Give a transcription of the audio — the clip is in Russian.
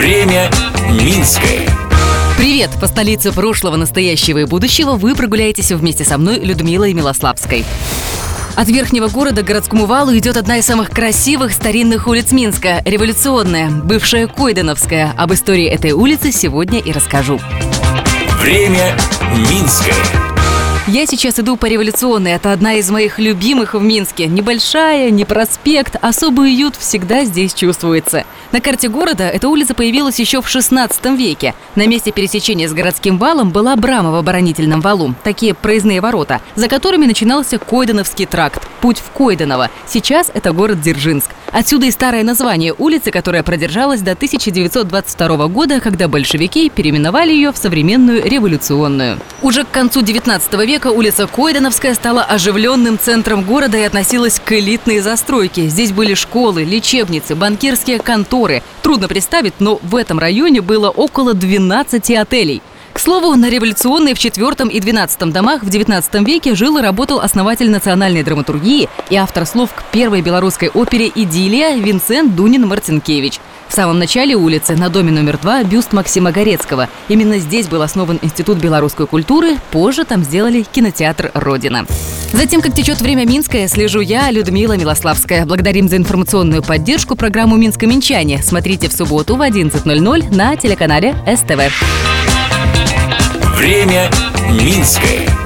Время Минское. Привет! По столице прошлого, настоящего и будущего вы прогуляетесь вместе со мной, Людмилой Милославской. От верхнего города к городскому валу идет одна из самых красивых старинных улиц Минска – революционная, бывшая Койдановская. Об истории этой улицы сегодня и расскажу. Время Минское. Я сейчас иду по революционной. Это одна из моих любимых в Минске. Небольшая, не проспект. Особый уют всегда здесь чувствуется. На карте города эта улица появилась еще в 16 веке. На месте пересечения с городским валом была брама в оборонительном валу. Такие проездные ворота, за которыми начинался Койдановский тракт. Путь в Койданово. Сейчас это город Дзержинск. Отсюда и старое название улицы, которая продержалась до 1922 года, когда большевики переименовали ее в современную революционную. Уже к концу 19 века улица Койдановская стала оживленным центром города и относилась к элитной застройке. Здесь были школы, лечебницы, банкирские конторы. Трудно представить, но в этом районе было около 12 отелей. Слову, на революционной в четвертом и двенадцатом домах в XIX веке жил и работал основатель национальной драматургии и автор слов к первой белорусской опере «Идиллия» Винсент Дунин-Марцинкевич. В самом начале улицы, на доме номер два, бюст Максима Горецкого. Именно здесь был основан Институт белорусской культуры, позже там сделали кинотеатр «Родина». Затем, как течет время Минское, слежу я, Людмила Милославская. Благодарим за информационную поддержку программу «Минско-Минчане». Смотрите в субботу в 11.00 на телеканале СТВ. Время Минское.